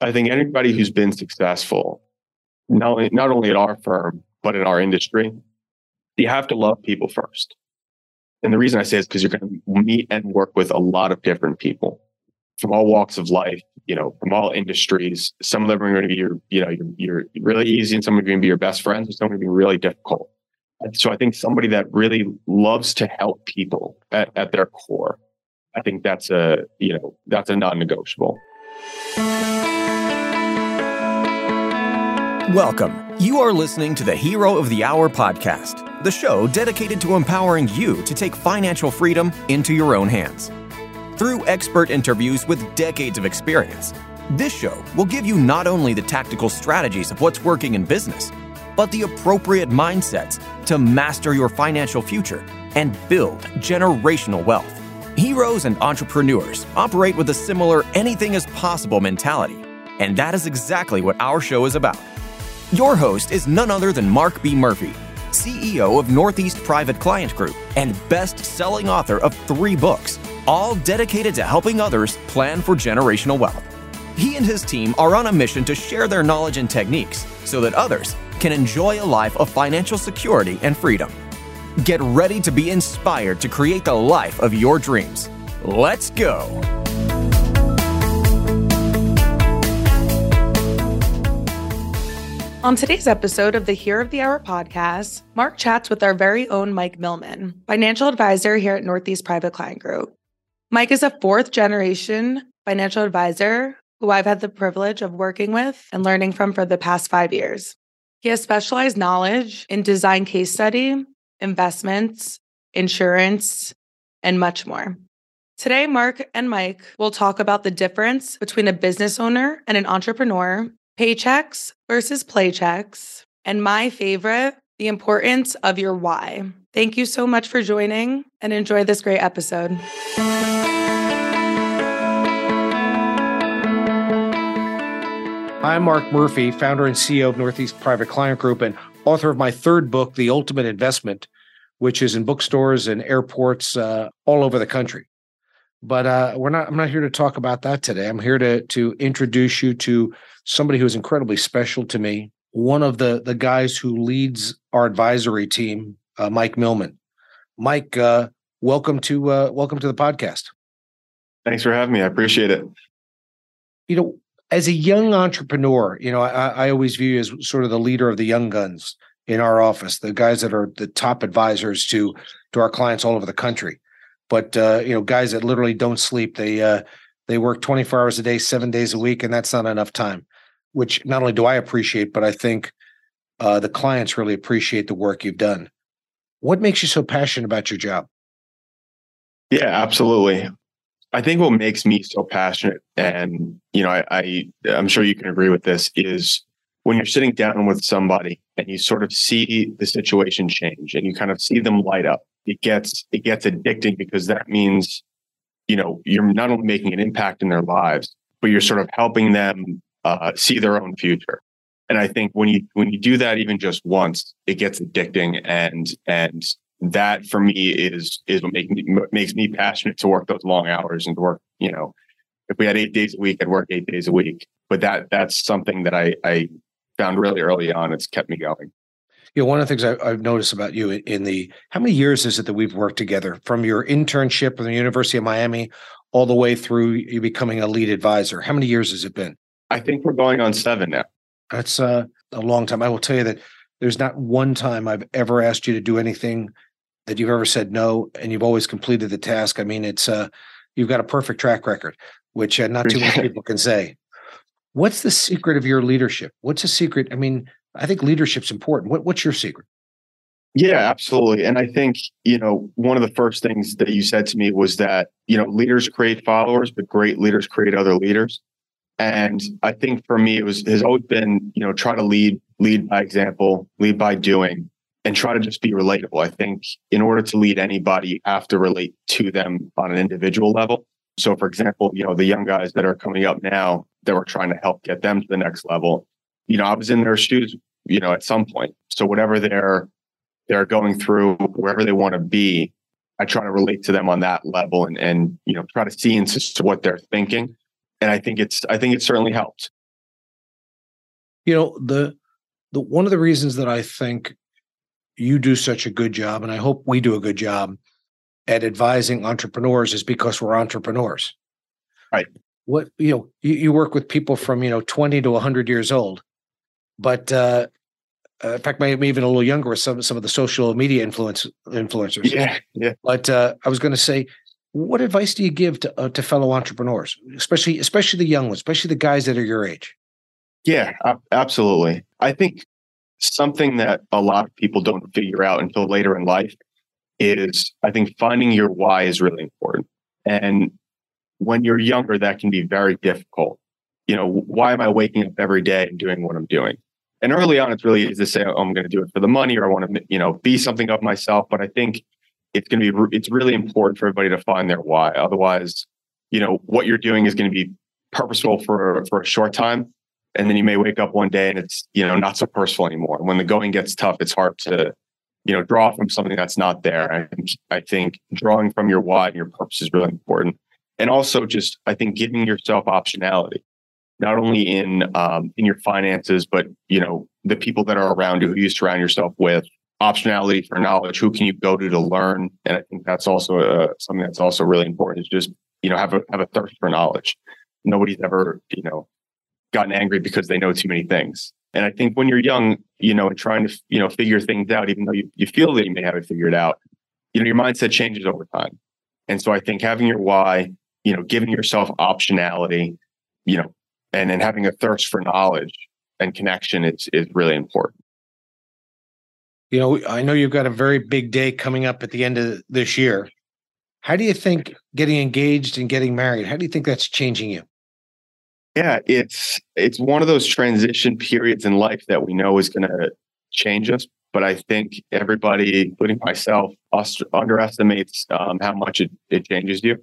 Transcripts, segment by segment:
I think anybody who's been successful, not only, not only at our firm, but in our industry, you have to love people first. And the reason I say is because you're going to meet and work with a lot of different people from all walks of life, you know, from all industries. Some of them are going to be your, you know, you're, you're really easy and some of them are going to be your best friends and some are going to be really difficult. And so I think somebody that really loves to help people at, at their core, I think that's a, you know, that's a non-negotiable. Welcome. You are listening to the Hero of the Hour podcast, the show dedicated to empowering you to take financial freedom into your own hands. Through expert interviews with decades of experience, this show will give you not only the tactical strategies of what's working in business, but the appropriate mindsets to master your financial future and build generational wealth. Heroes and entrepreneurs operate with a similar anything is possible mentality, and that is exactly what our show is about. Your host is none other than Mark B. Murphy, CEO of Northeast Private Client Group and best selling author of three books, all dedicated to helping others plan for generational wealth. He and his team are on a mission to share their knowledge and techniques so that others can enjoy a life of financial security and freedom. Get ready to be inspired to create the life of your dreams. Let's go! On today's episode of the Hero of the Hour podcast, Mark chats with our very own Mike Millman, financial advisor here at Northeast Private Client Group. Mike is a fourth generation financial advisor who I've had the privilege of working with and learning from for the past five years. He has specialized knowledge in design case study, investments, insurance, and much more. Today, Mark and Mike will talk about the difference between a business owner and an entrepreneur paychecks versus playchecks, and my favorite, the importance of your why. Thank you so much for joining and enjoy this great episode. I'm Mark Murphy, founder and CEO of Northeast Private Client Group and author of my third book, The Ultimate Investment, which is in bookstores and airports uh, all over the country. But uh, we're not. I'm not here to talk about that today. I'm here to to introduce you to somebody who's incredibly special to me. One of the the guys who leads our advisory team, uh, Mike Millman. Mike, uh, welcome to uh, welcome to the podcast. Thanks for having me. I appreciate it. You know, as a young entrepreneur, you know, I, I always view you as sort of the leader of the young guns in our office, the guys that are the top advisors to to our clients all over the country but uh, you know, guys that literally don't sleep. They uh, they work 24 hours a day, seven days a week, and that's not enough time. Which not only do I appreciate, but I think uh, the clients really appreciate the work you've done. What makes you so passionate about your job? Yeah, absolutely. I think what makes me so passionate, and you know, I, I I'm sure you can agree with this, is when you're sitting down with somebody and you sort of see the situation change and you kind of see them light up it gets it gets addicting because that means you know you're not only making an impact in their lives but you're sort of helping them uh, see their own future. And i think when you when you do that even just once it gets addicting and and that for me is is what makes me makes me passionate to work those long hours and to work you know if we had eight days a week i'd work eight days a week. But that that's something that i i found really early on. It's kept me going you know, one of the things I, have noticed about you in the how many years is it that we've worked together from your internship from the University of Miami all the way through you becoming a lead advisor? How many years has it been? I think we're going on seven now. That's uh, a long time. I will tell you that there's not one time I've ever asked you to do anything that you've ever said no, and you've always completed the task. I mean, it's uh, you've got a perfect track record, which uh, not too many people can say. What's the secret of your leadership? What's the secret? I mean, I think leadership's important. What, what's your secret? Yeah, absolutely. And I think, you know, one of the first things that you said to me was that, you know, leaders create followers, but great leaders create other leaders. And I think for me, it was has always been, you know, try to lead, lead by example, lead by doing, and try to just be relatable. I think in order to lead anybody, you have to relate to them on an individual level. So, for example, you know, the young guys that are coming up now that we're trying to help get them to the next level, you know, I was in their shoes, you know, at some point. So whatever they're they're going through, wherever they want to be, I try to relate to them on that level and and you know try to see into what they're thinking. And I think it's I think it certainly helps. You know, the the one of the reasons that I think you do such a good job, and I hope we do a good job at advising entrepreneurs is because we're entrepreneurs. Right. What you know, you, you work with people from, you know, 20 to 100 years old. But uh, uh, in fact, maybe even a little younger with some some of the social media influence influencers. Yeah, yeah. But uh, I was going to say, what advice do you give to uh, to fellow entrepreneurs, especially especially the young ones, especially the guys that are your age? Yeah, absolutely. I think something that a lot of people don't figure out until later in life is I think finding your why is really important. And when you're younger, that can be very difficult. You know, why am I waking up every day and doing what I'm doing? And early on, it's really easy to say, oh, I'm going to do it for the money or I want to, you know, be something of myself. But I think it's going to be, it's really important for everybody to find their why. Otherwise, you know, what you're doing is going to be purposeful for, for a short time. And then you may wake up one day and it's, you know, not so purposeful anymore. When the going gets tough, it's hard to, you know, draw from something that's not there. I think, I think drawing from your why and your purpose is really important. And also just, I think giving yourself optionality not only in um, in your finances, but you know the people that are around you, who you surround yourself with, optionality for knowledge. Who can you go to to learn? And I think that's also uh, something that's also really important. Is just you know have a have a thirst for knowledge. Nobody's ever you know gotten angry because they know too many things. And I think when you're young, you know, and trying to you know figure things out, even though you, you feel that you may have it figured out, you know, your mindset changes over time. And so I think having your why, you know, giving yourself optionality, you know, and then having a thirst for knowledge and connection is is really important. You know, I know you've got a very big day coming up at the end of this year. How do you think getting engaged and getting married, how do you think that's changing you? Yeah, it's it's one of those transition periods in life that we know is going to change us, but I think everybody, including myself, us, underestimates um, how much it, it changes you.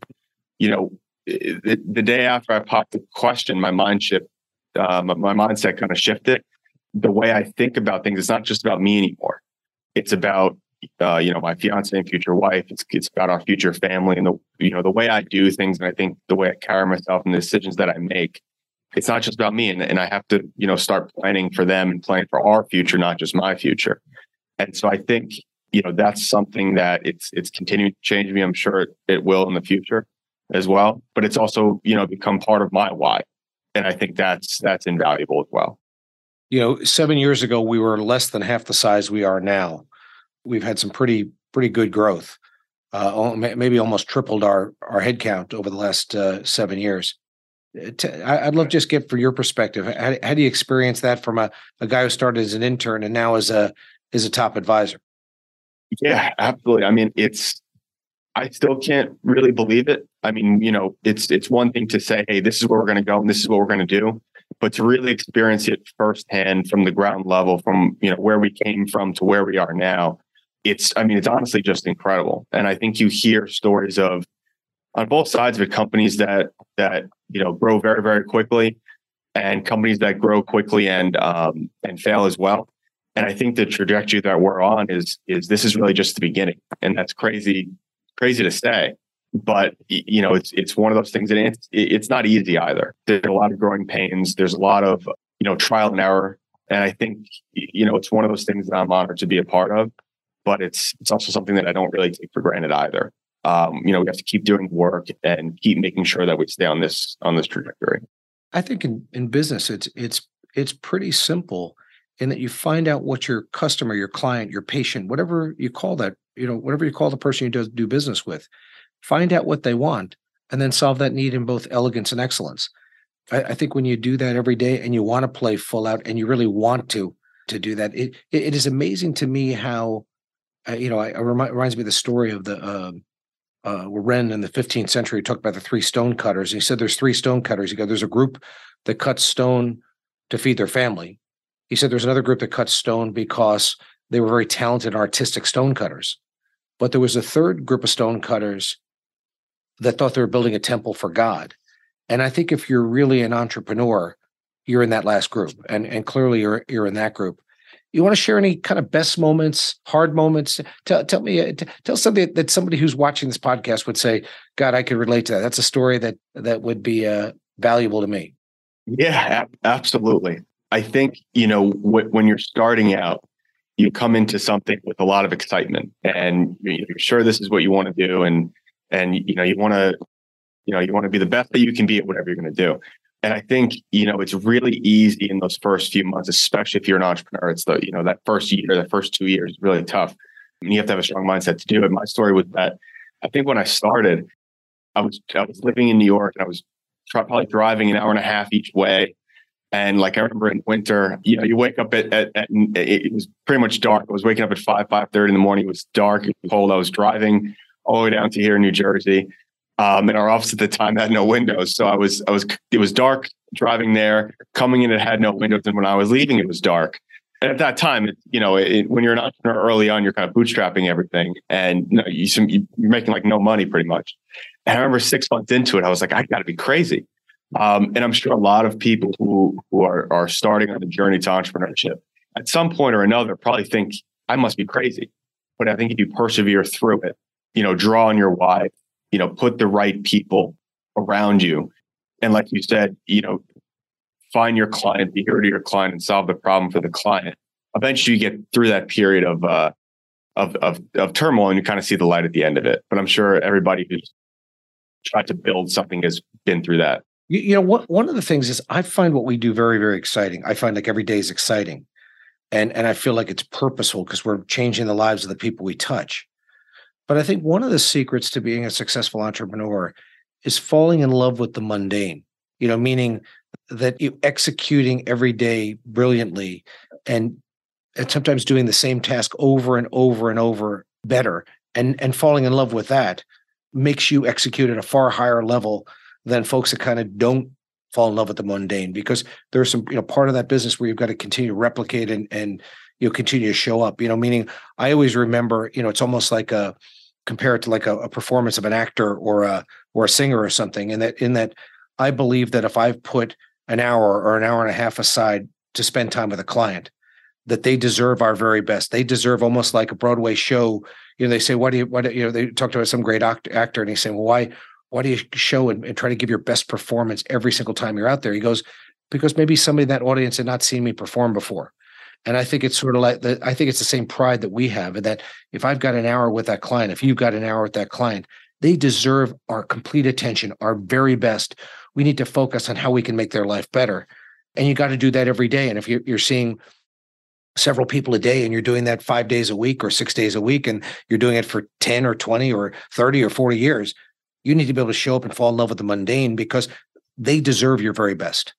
You know, the, the day after I popped the question, my mind shift, um, my mindset kind of shifted. The way I think about things, it's not just about me anymore. It's about uh, you know my fiance and future wife. It's it's about our future family and the you know the way I do things, and I think the way I carry myself and the decisions that I make. It's not just about me, and, and I have to you know start planning for them and planning for our future, not just my future. And so I think you know that's something that it's it's continuing to change me. I'm sure it, it will in the future as well, but it's also, you know, become part of my why. And I think that's that's invaluable as well. You know, seven years ago we were less than half the size we are now. We've had some pretty pretty good growth. Uh, maybe almost tripled our our headcount over the last uh, seven years. Uh, I'd love to just get for your perspective. How, how do you experience that from a, a guy who started as an intern and now as a as a top advisor? Yeah, absolutely. I mean, it's I still can't really believe it. I mean, you know, it's it's one thing to say, "Hey, this is where we're going to go, and this is what we're going to do," but to really experience it firsthand from the ground level, from you know where we came from to where we are now, it's I mean, it's honestly just incredible. And I think you hear stories of on both sides of it, companies that that you know grow very very quickly, and companies that grow quickly and um, and fail as well. And I think the trajectory that we're on is is this is really just the beginning, and that's crazy crazy to say, but you know, it's it's one of those things, and it's it's not easy either. There's a lot of growing pains. There's a lot of you know trial and error, and I think you know it's one of those things that I'm honored to be a part of. But it's it's also something that I don't really take for granted either. Um, you know, we have to keep doing work and keep making sure that we stay on this on this trajectory. I think in in business, it's it's it's pretty simple in that you find out what your customer, your client, your patient, whatever you call that you know, whatever you call the person you do, do business with, find out what they want and then solve that need in both elegance and excellence. I, I think when you do that every day and you want to play full out and you really want to to do that, it it is amazing to me how, uh, you know, it remind, reminds me of the story of the uh, uh, Wren in the 15th century talked about the three stone cutters. He said there's three stone cutters. He goes, there's a group that cuts stone to feed their family. He said there's another group that cuts stone because they were very talented artistic stone cutters. But there was a third group of stone cutters that thought they were building a temple for God. And I think if you're really an entrepreneur, you're in that last group. And, and clearly you're, you're in that group. You want to share any kind of best moments, hard moments? Tell, tell me, uh, tell something that somebody who's watching this podcast would say, God, I could relate to that. That's a story that, that would be uh, valuable to me. Yeah, absolutely. I think, you know, when you're starting out, you come into something with a lot of excitement and you're sure this is what you want to do. And, and, you know, you want to, you know, you want to be the best that you can be at whatever you're going to do. And I think, you know, it's really easy in those first few months, especially if you're an entrepreneur. It's the, you know, that first year, the first two years is really tough. And you have to have a strong mindset to do it. My story was that I think when I started, I was I was living in New York and I was probably driving an hour and a half each way. And like I remember in winter, you know, you wake up at, at, at it was pretty much dark. I was waking up at five five thirty in the morning. It was dark, was cold. I was driving all the way down to here in New Jersey. Um, and our office at the time had no windows, so I was I was it was dark driving there. Coming in, it had no windows, and when I was leaving, it was dark. And at that time, it, you know, it, when you're an entrepreneur early on, you're kind of bootstrapping everything, and you know, you, you're making like no money pretty much. And I remember six months into it, I was like, I got to be crazy. Um, and I'm sure a lot of people who who are are starting on the journey to entrepreneurship at some point or another probably think I must be crazy. But I think if you persevere through it, you know, draw on your why, you know, put the right people around you, and like you said, you know, find your client, be here to your client, and solve the problem for the client. Eventually, you get through that period of uh, of of, of turmoil, and you kind of see the light at the end of it. But I'm sure everybody who's tried to build something has been through that. You, you know, what, one of the things is I find what we do very, very exciting. I find like every day is exciting. And, and I feel like it's purposeful because we're changing the lives of the people we touch. But I think one of the secrets to being a successful entrepreneur is falling in love with the mundane, you know, meaning that you executing every day brilliantly and, and sometimes doing the same task over and over and over better and, and falling in love with that makes you execute at a far higher level than folks that kind of don't fall in love with the mundane because there's some you know part of that business where you've got to continue to replicate and and you continue to show up you know meaning i always remember you know it's almost like a compare it to like a, a performance of an actor or a or a singer or something and that in that i believe that if i've put an hour or an hour and a half aside to spend time with a client that they deserve our very best they deserve almost like a broadway show you know, they say, "Why do you? Why do you know?" They talked about some great act- actor, and he's saying, "Well, why? Why do you show and, and, try to give your best performance every single time you're out there?" He goes, "Because maybe somebody in that audience had not seen me perform before." And I think it's sort of like the, I think it's the same pride that we have, and that if I've got an hour with that client, if you've got an hour with that client, they deserve our complete attention, our very best. We need to focus on how we can make their life better, and you got to do that every day. And if you're, you're seeing several people a day and you're doing that five days a week or six days a week and you're doing it for 10 or 20 or 30 or 40 years you need to be able to show up and fall in love with the mundane because they deserve your very best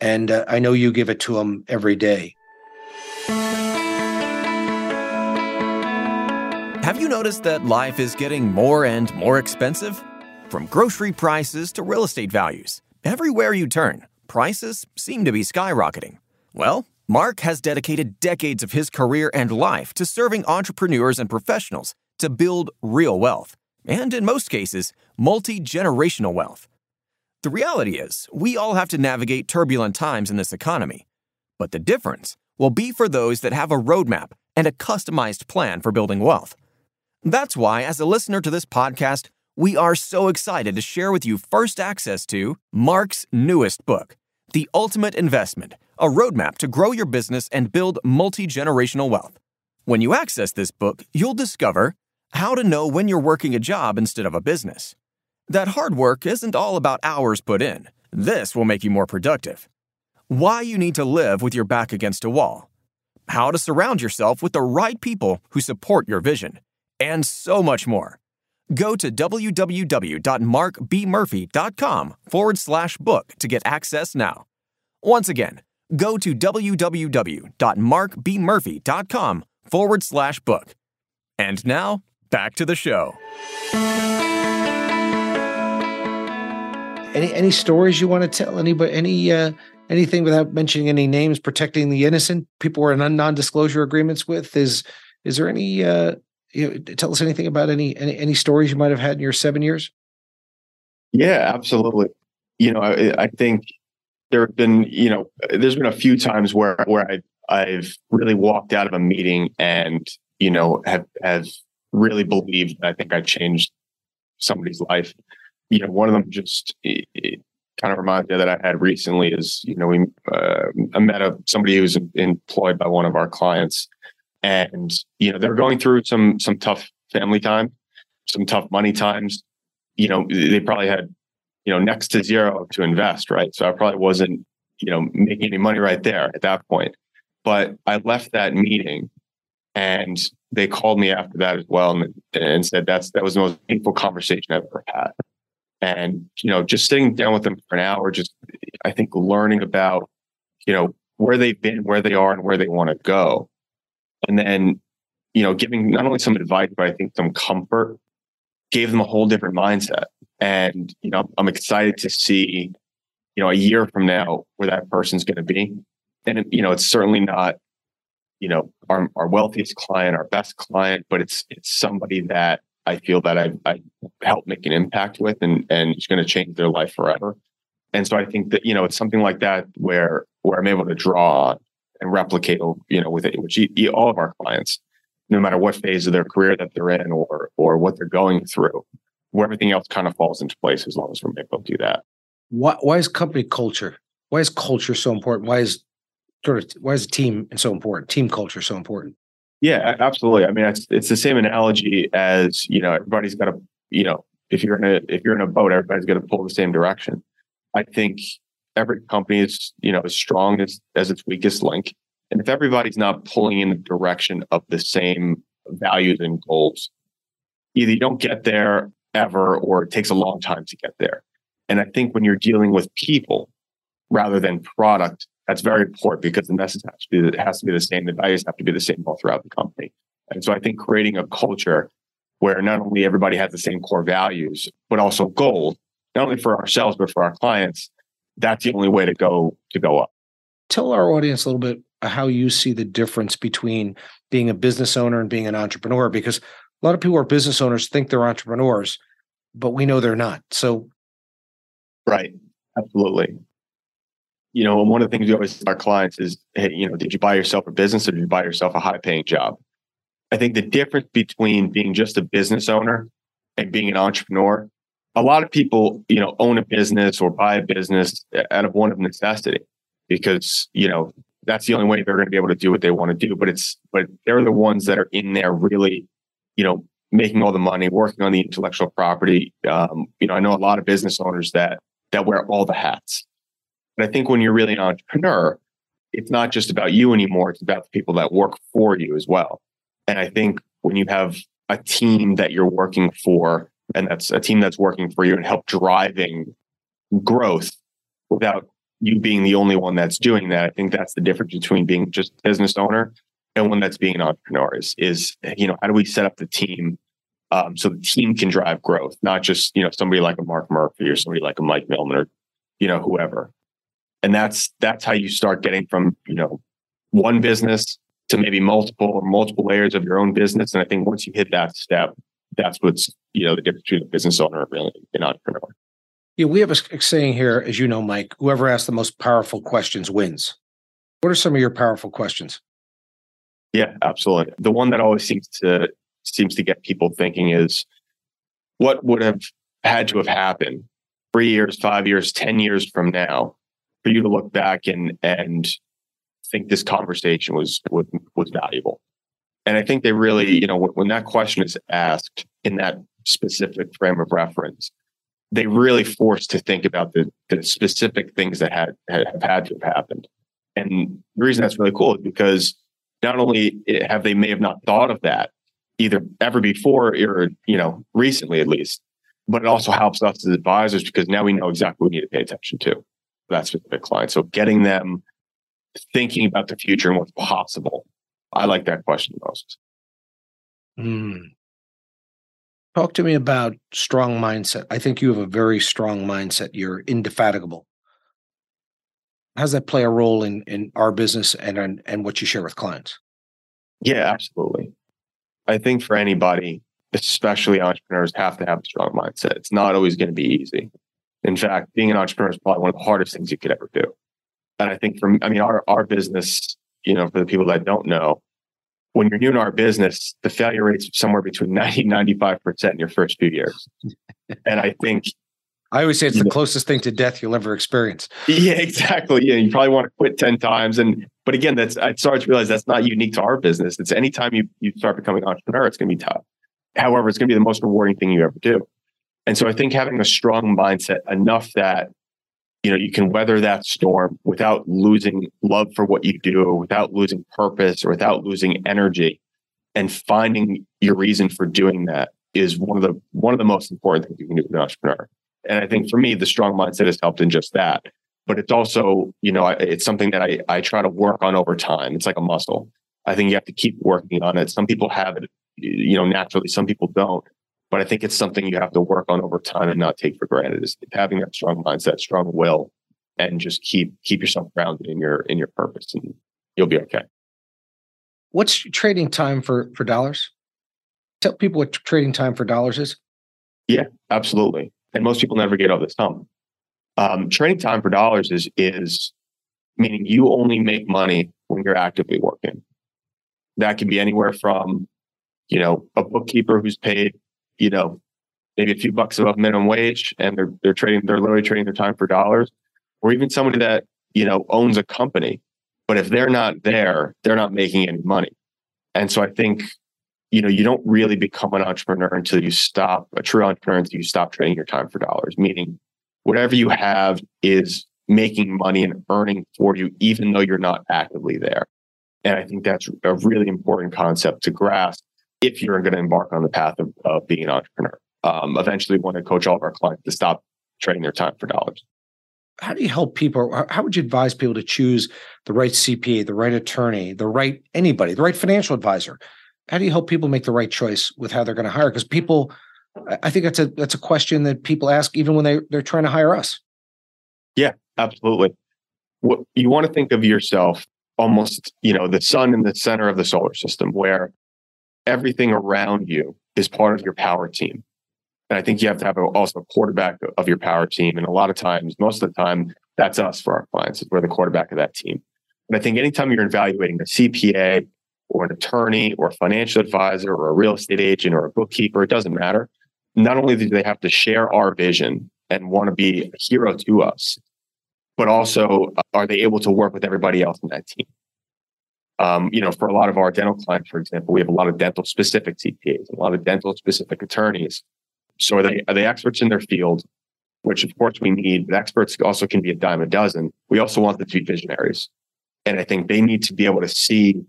and uh, i know you give it to them every day have you noticed that life is getting more and more expensive from grocery prices to real estate values everywhere you turn prices seem to be skyrocketing well Mark has dedicated decades of his career and life to serving entrepreneurs and professionals to build real wealth, and in most cases, multi generational wealth. The reality is, we all have to navigate turbulent times in this economy. But the difference will be for those that have a roadmap and a customized plan for building wealth. That's why, as a listener to this podcast, we are so excited to share with you first access to Mark's newest book, The Ultimate Investment a roadmap to grow your business and build multi generational wealth. When you access this book, you'll discover how to know when you're working a job instead of a business. That hard work isn't all about hours put in. This will make you more productive. Why you need to live with your back against a wall. How to surround yourself with the right people who support your vision. And so much more. Go to www.markbmurphy.com forward slash book to get access now. Once again, go to www.markbmurphy.com forward slash book. And now, back to the show. Any any stories you want to tell? Anybody any uh anything without mentioning any names protecting the innocent people we're in non-disclosure agreements with is is there any uh you know, tell us anything about any, any any stories you might have had in your seven years? Yeah absolutely. You know i, I think there have been, you know, there's been a few times where where I I've really walked out of a meeting and you know have have really believed I think I changed somebody's life. You know, one of them just it, kind of reminds me that I had recently is, you know, we uh, I met a, somebody who was employed by one of our clients, and you know they're going through some some tough family time, some tough money times. You know, they probably had you know next to zero to invest, right? So I probably wasn't you know making any money right there at that point. But I left that meeting, and they called me after that as well, and, and said that's that was the most painful conversation I've ever had and you know just sitting down with them for an hour just i think learning about you know where they've been where they are and where they want to go and then you know giving not only some advice but i think some comfort gave them a whole different mindset and you know i'm excited to see you know a year from now where that person's going to be and you know it's certainly not you know our, our wealthiest client our best client but it's it's somebody that I feel that I, I help make an impact with and, and it's going to change their life forever. And so I think that, you know, it's something like that where, where I'm able to draw and replicate, you know, with it, which all of our clients, no matter what phase of their career that they're in or, or what they're going through, where everything else kind of falls into place as long as we're able to do that. Why, why is company culture? Why is culture so important? Why is sort of, why is a team so important? Team culture so important? Yeah, absolutely. I mean, it's it's the same analogy as you know everybody's got to you know if you're in a if you're in a boat, everybody's got to pull the same direction. I think every company is you know as strong as as its weakest link, and if everybody's not pulling in the direction of the same values and goals, either you don't get there ever, or it takes a long time to get there. And I think when you're dealing with people rather than product, that's very important because the message has to be, has to be the same. The values have to be the same all throughout the company. And so I think creating a culture where not only everybody has the same core values, but also goals, not only for ourselves, but for our clients, that's the only way to go to go up. Tell our audience a little bit how you see the difference between being a business owner and being an entrepreneur, because a lot of people are business owners think they're entrepreneurs, but we know they're not. So Right. Absolutely you know, one of the things we always tell our clients is, hey, you know, did you buy yourself a business or did you buy yourself a high paying job? I think the difference between being just a business owner and being an entrepreneur, a lot of people, you know, own a business or buy a business out of one of necessity because, you know, that's the only way they're going to be able to do what they want to do. But it's, but they're the ones that are in there really, you know, making all the money, working on the intellectual property. Um, you know, I know a lot of business owners that, that wear all the hats but I think when you're really an entrepreneur, it's not just about you anymore. It's about the people that work for you as well. And I think when you have a team that you're working for, and that's a team that's working for you and help driving growth without you being the only one that's doing that, I think that's the difference between being just a business owner and one that's being an entrepreneur is, is you know, how do we set up the team um, so the team can drive growth, not just, you know, somebody like a Mark Murphy or somebody like a Mike Millman or, you know, whoever. And that's that's how you start getting from you know one business to maybe multiple or multiple layers of your own business. And i think once you hit that step that's what's you know the difference between a business owner and really an entrepreneur. Yeah we have a saying here as you know mike whoever asks the most powerful questions wins. What are some of your powerful questions? Yeah absolutely. The one that always seems to seems to get people thinking is what would have had to have happened three years five years ten years from now for you to look back and and think this conversation was was, was valuable. And I think they really, you know, when, when that question is asked in that specific frame of reference, they really forced to think about the, the specific things that had, had have had to have happened. And the reason that's really cool is because not only have they may have not thought of that either ever before or you know recently at least, but it also helps us as advisors because now we know exactly what we need to pay attention to that specific client. So getting them thinking about the future and what's possible. I like that question the most. Mm. Talk to me about strong mindset. I think you have a very strong mindset. You're indefatigable. How does that play a role in in our business and and, and what you share with clients? Yeah, absolutely. I think for anybody, especially entrepreneurs, have to have a strong mindset. It's not always going to be easy. In fact, being an entrepreneur is probably one of the hardest things you could ever do. And I think from, I mean, our, our business, you know, for the people that don't know, when you're new in our business, the failure rate's somewhere between 90 and 95% in your first few years. and I think I always say it's the closest thing to death you'll ever experience. Yeah, exactly. Yeah, you probably want to quit ten times, and but again, that's I started to realize that's not unique to our business. It's anytime you you start becoming an entrepreneur, it's going to be tough. However, it's going to be the most rewarding thing you ever do. And so I think having a strong mindset enough that you know you can weather that storm without losing love for what you do, without losing purpose, or without losing energy, and finding your reason for doing that is one of the one of the most important things you can do as an entrepreneur. And I think for me, the strong mindset has helped in just that. But it's also, you know, it's something that I, I try to work on over time. It's like a muscle. I think you have to keep working on it. Some people have it, you know, naturally. Some people don't. But I think it's something you have to work on over time and not take for granted. Is having that strong mindset, strong will, and just keep keep yourself grounded in your in your purpose, and you'll be okay. What's trading time for for dollars? Tell people what trading time for dollars is. Yeah, absolutely and most people never get over this hump. Um, trading time for dollars is is meaning you only make money when you're actively working. That can be anywhere from, you know, a bookkeeper who's paid, you know, maybe a few bucks above minimum wage, and they're they're trading, they're literally trading their time for dollars, or even somebody that you know owns a company, but if they're not there, they're not making any money. And so I think you know, you don't really become an entrepreneur until you stop a true entrepreneur until you stop trading your time for dollars, meaning whatever you have is making money and earning for you, even though you're not actively there. And I think that's a really important concept to grasp if you're going to embark on the path of, of being an entrepreneur. Um, eventually, want to coach all of our clients to stop trading their time for dollars. How do you help people? How would you advise people to choose the right CPA, the right attorney, the right anybody, the right financial advisor? how do you help people make the right choice with how they're going to hire? Because people, I think that's a that's a question that people ask even when they they're trying to hire us. Yeah, absolutely. What you want to think of yourself almost, you know, the sun in the center of the solar system, where everything around you is part of your power team. And I think you have to have a, also a quarterback of your power team. And a lot of times, most of the time, that's us for our clients. We're the quarterback of that team. And I think anytime you're evaluating a CPA or an attorney or a financial advisor or a real estate agent or a bookkeeper, it doesn't matter. Not only do they have to share our vision and want to be a hero to us, but also uh, are they able to work with everybody else in that team? Um, you know, for a lot of our dental clients, for example, we have a lot of dental specific CPAs, a lot of dental specific attorneys. So are they are they experts in their field, which of course we need, but experts also can be a dime a dozen. We also want them to be visionaries. And I think they need to be able to see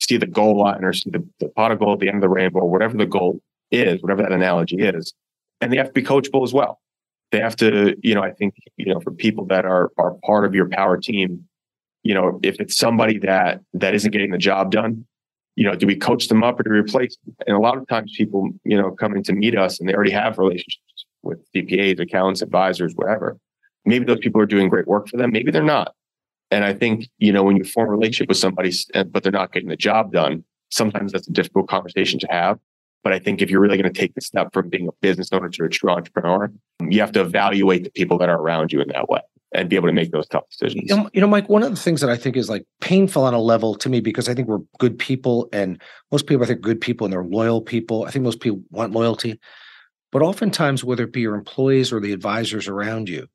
see the goal line or see the, the pot of gold at the end of the rainbow, whatever the goal is, whatever that analogy is. And they have to be coachable as well. They have to, you know, I think, you know, for people that are are part of your power team, you know, if it's somebody that that isn't getting the job done, you know, do we coach them up or do we replace them? And a lot of times people, you know, coming to meet us and they already have relationships with CPAs, accountants, advisors, whatever. Maybe those people are doing great work for them. Maybe they're not. And I think, you know, when you form a relationship with somebody, but they're not getting the job done, sometimes that's a difficult conversation to have. But I think if you're really going to take the step from being a business owner to a true entrepreneur, you have to evaluate the people that are around you in that way and be able to make those tough decisions. You know, you know, Mike, one of the things that I think is like painful on a level to me, because I think we're good people and most people, I think, good people and they're loyal people. I think most people want loyalty. But oftentimes, whether it be your employees or the advisors around you,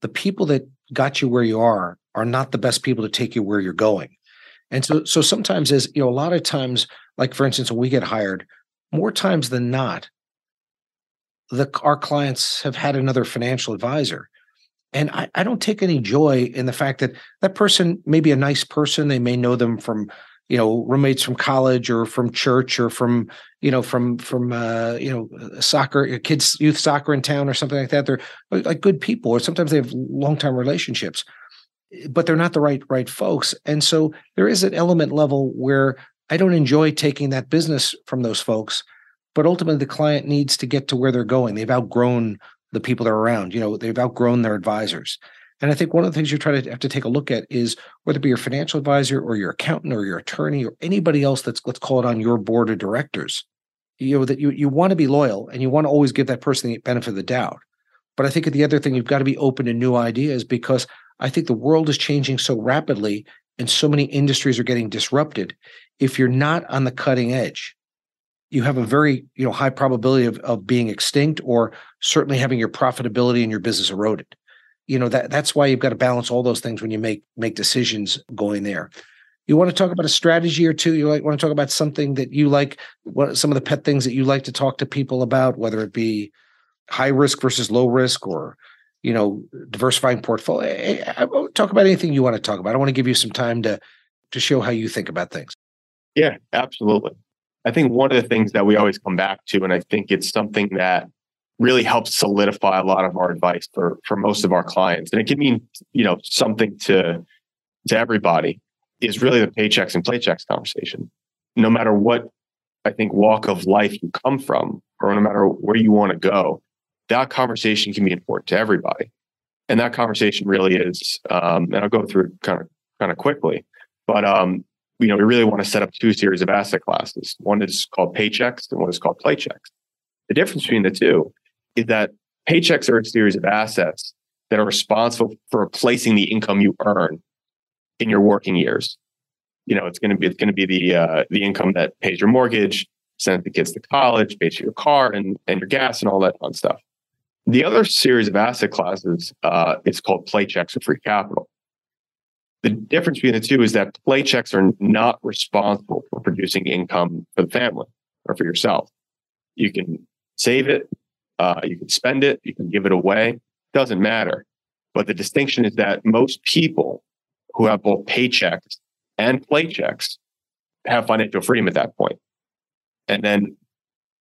the people that got you where you are are not the best people to take you where you're going. And so, so sometimes as you know, a lot of times, like for instance, when we get hired, more times than not, the our clients have had another financial advisor. And I, I don't take any joy in the fact that that person may be a nice person. They may know them from, you know, roommates from college or from church or from, you know, from from uh, you know, uh, soccer, uh, kids, youth soccer in town or something like that. They're uh, like good people, or sometimes they have long time relationships eh, but they're not the right right folks. And so there is an element level where I don't enjoy taking that business from those folks, but ultimately the client needs to get to where they're going. They've outgrown the people they're around. You know, they've outgrown their advisors. And I think one of the things you try to have to take a look at is whether it be your financial advisor or your accountant or your attorney or anybody else that's let's call it on your board of directors. You know that you you want to be loyal and you want to always give that person the benefit of the doubt. But I think the other thing you've got to be open to new ideas because I think the world is changing so rapidly and so many industries are getting disrupted. If you're not on the cutting edge, you have a very you know high probability of, of being extinct or certainly having your profitability and your business eroded. You know that that's why you've got to balance all those things when you make make decisions going there. You want to talk about a strategy or two? You like want to talk about something that you like what some of the pet things that you like to talk to people about whether it be high risk versus low risk or you know diversifying portfolio? Eh, eh, talk about anything you want to talk about. I want to give you some time to to show how you think about things. Yeah absolutely I think one of the things that we always come back to, and I think it's something that really helps solidify a lot of our advice for for most of our clients, and it can mean you know something to to everybody, is really the paychecks and playchecks conversation. No matter what I think walk of life you come from, or no matter where you want to go, that conversation can be important to everybody. And that conversation really is, um, and I'll go through kind of kind of quickly, but um, you know, we really want to set up two series of asset classes. One is called paychecks and one is called playchecks. The difference between the two is that paychecks are a series of assets that are responsible for replacing the income you earn in your working years. You know, it's going to be it's going to be the uh, the income that pays your mortgage, sends the kids to college, pays for your car and and your gas and all that fun stuff. The other series of asset classes uh, is called playchecks or free capital. The difference between the two is that playchecks are not responsible for producing income for the family or for yourself. You can save it, uh, you can spend it, you can give it away. Doesn't matter. But the distinction is that most people who have both paychecks and play checks have financial freedom at that point. And then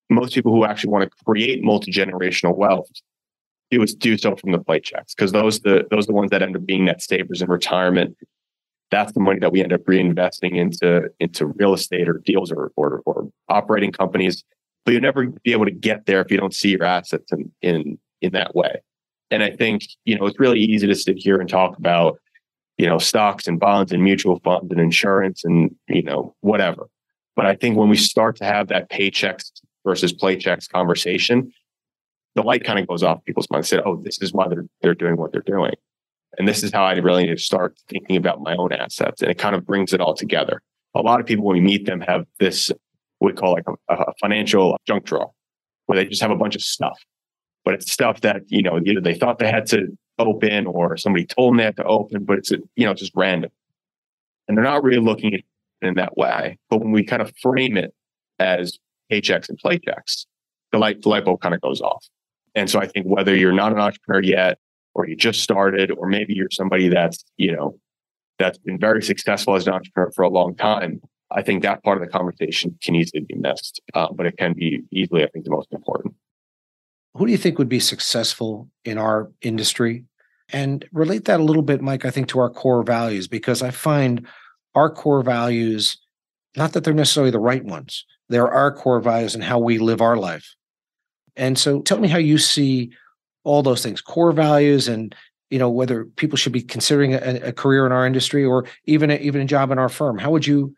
most people who actually want to create multi-generational wealth do is do so from the playchecks because those the those are the ones that end up being net savers in retirement. That's the money that we end up reinvesting into into real estate or deals or or, or operating companies. But you'll never be able to get there if you don't see your assets in in in that way. And I think you know it's really easy to sit here and talk about you know stocks and bonds and mutual funds and insurance and you know whatever. But I think when we start to have that paychecks versus playchecks conversation, the light kind of goes off people's minds. Said, oh, this is why they're they're doing what they're doing, and this is how I really need to start thinking about my own assets. And it kind of brings it all together. A lot of people, when we meet them, have this what we call like a, a financial junk drawer, where they just have a bunch of stuff, but it's stuff that you know either they thought they had to open or somebody told them they had to open, but it's you know just random, and they're not really looking at it in that way. But when we kind of frame it as paychecks and playchecks, the light the light bulb kind of goes off. And so I think whether you're not an entrepreneur yet, or you just started, or maybe you're somebody that's, you know, that's been very successful as an entrepreneur for a long time, I think that part of the conversation can easily be missed, uh, but it can be easily, I think, the most important. Who do you think would be successful in our industry? And relate that a little bit, Mike, I think, to our core values, because I find our core values, not that they're necessarily the right ones, they're our core values and how we live our life. And so tell me how you see all those things, core values and you know whether people should be considering a, a career in our industry or even a, even a job in our firm. How would you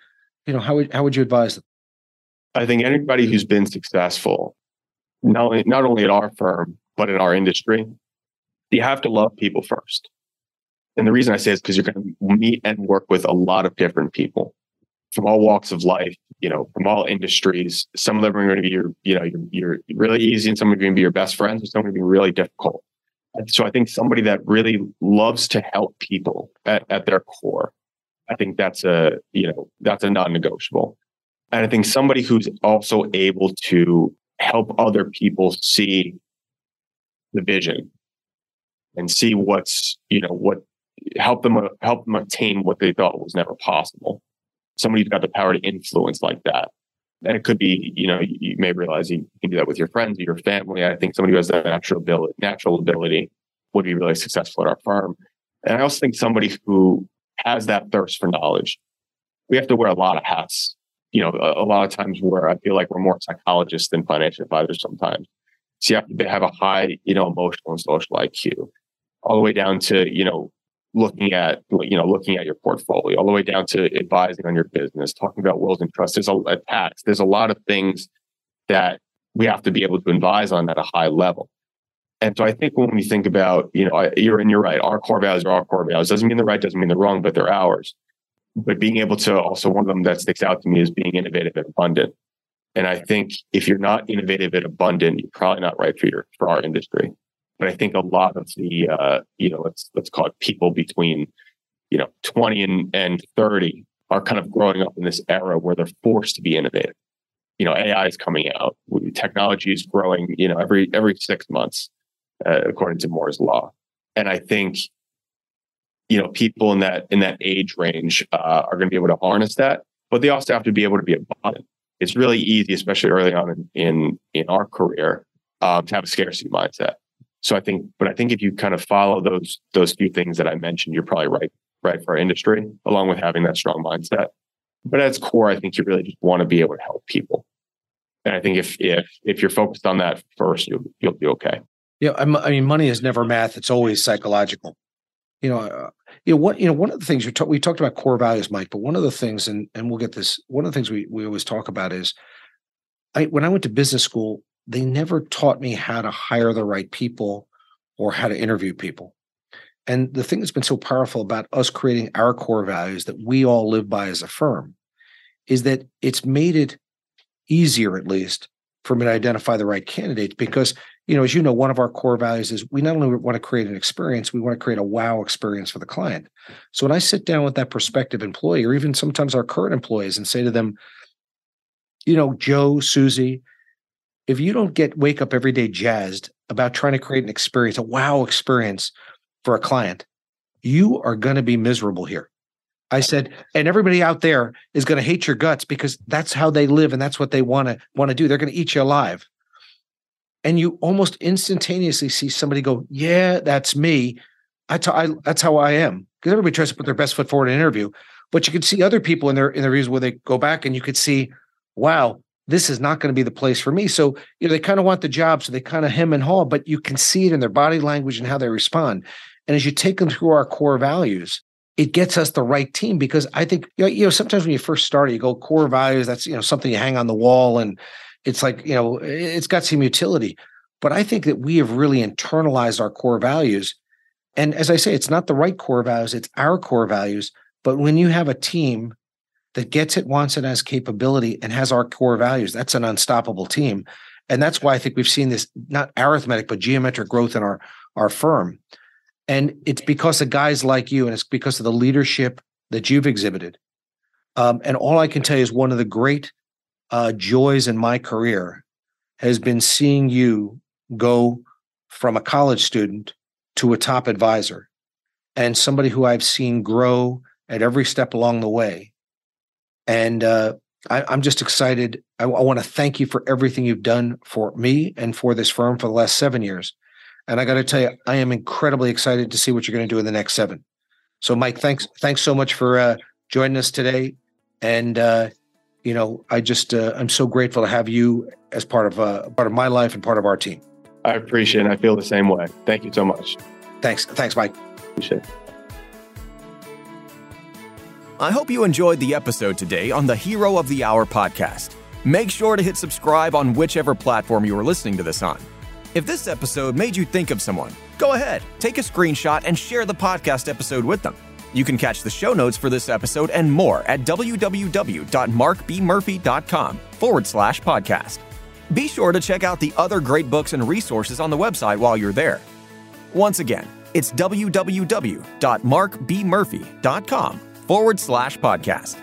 you know how would how would you advise them? I think anybody who's been successful, not only, not only at our firm, but in our industry, you have to love people first. And the reason I say is because you're going to meet and work with a lot of different people from all walks of life, you know, from all industries. Some of them are going to be your, you know, you're, really easy and some are going to be your best friends and some are going to be really difficult. And so I think somebody that really loves to help people at, at their core, I think that's a, you know, that's a non-negotiable. And I think somebody who's also able to help other people see the vision and see what's, you know, what help them help them attain what they thought was never possible somebody who's got the power to influence like that. And it could be, you know, you, you may realize you can do that with your friends or your family. I think somebody who has that natural ability, natural ability would be really successful at our firm. And I also think somebody who has that thirst for knowledge. We have to wear a lot of hats. You know, a, a lot of times where I feel like we're more psychologists than financial advisors sometimes. So you have to have a high, you know, emotional and social IQ, all the way down to, you know, looking at you know looking at your portfolio all the way down to advising on your business talking about wills and trusts. There's a, a tax. There's a lot of things that we have to be able to advise on at a high level. And so i think when we think about you know you're and you're right our core values are our core values. Doesn't mean the right doesn't mean the wrong but they're ours. But being able to also one of them that sticks out to me is being innovative and abundant. And I think if you're not innovative and abundant, you're probably not right for your for our industry. But I think a lot of the uh, you know let's let's call it people between you know 20 and, and 30 are kind of growing up in this era where they're forced to be innovative. You know, AI is coming out, technology is growing. You know, every every six months, uh, according to Moore's law. And I think you know people in that in that age range uh, are going to be able to harness that, but they also have to be able to be a abundant. It's really easy, especially early on in in, in our career, um, to have a scarcity mindset. So I think, but I think if you kind of follow those those few things that I mentioned, you're probably right right for our industry, along with having that strong mindset. But at its core, I think you really just want to be able to help people. And I think if if if you're focused on that first, you'll you'll be okay. Yeah, I mean, money is never math; it's always psychological. You know, uh, you know what? You know, one of the things we talked about core values, Mike. But one of the things, and and we'll get this. One of the things we we always talk about is, I when I went to business school, they never taught me how to hire the right people or how to interview people. And the thing that's been so powerful about us creating our core values that we all live by as a firm is that it's made it easier, at least, for me to identify the right candidates because you know as you know one of our core values is we not only want to create an experience we want to create a wow experience for the client so when i sit down with that prospective employee or even sometimes our current employees and say to them you know joe susie if you don't get wake up every day jazzed about trying to create an experience a wow experience for a client you are going to be miserable here I said, and everybody out there is going to hate your guts because that's how they live and that's what they want to want to do. They're going to eat you alive. And you almost instantaneously see somebody go, "Yeah, that's me. I, t- I that's how I am." Because everybody tries to put their best foot forward in an interview, but you could see other people in their interviews where they go back and you could see, "Wow, this is not going to be the place for me." So you know they kind of want the job, so they kind of hem and haw, but you can see it in their body language and how they respond. And as you take them through our core values, it gets us the right team because I think you know, you know sometimes when you first start, you go core values. That's you know something you hang on the wall, and it's like you know it's got some utility. But I think that we have really internalized our core values, and as I say, it's not the right core values; it's our core values. But when you have a team that gets it, wants it, has capability, and has our core values, that's an unstoppable team. And that's why I think we've seen this not arithmetic but geometric growth in our our firm. And it's because of guys like you, and it's because of the leadership that you've exhibited. Um, and all I can tell you is one of the great uh, joys in my career has been seeing you go from a college student to a top advisor and somebody who I've seen grow at every step along the way. And uh, I, am just excited. I, I want to thank you for everything you've done for me and for this firm for the last seven years. And I got to tell you, I am incredibly excited to see what you're going to do in the next seven. So, Mike, thanks, thanks so much for uh, joining us today. And uh, you know, I just uh, I'm so grateful to have you as part of uh, part of my life and part of our team. I appreciate it. I feel the same way. Thank you so much. Thanks, thanks, Mike. Appreciate it. I hope you enjoyed the episode today on the Hero of the Hour podcast. Make sure to hit subscribe on whichever platform you are listening to this on. If this episode made you think of someone, go ahead, take a screenshot and share the podcast episode with them. You can catch the show notes for this episode and more at www.markbmurphy.com forward slash podcast. Be sure to check out the other great books and resources on the website while you're there. Once again, it's www.markbmurphy.com forward slash podcast.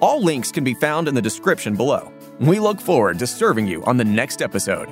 All links can be found in the description below. We look forward to serving you on the next episode.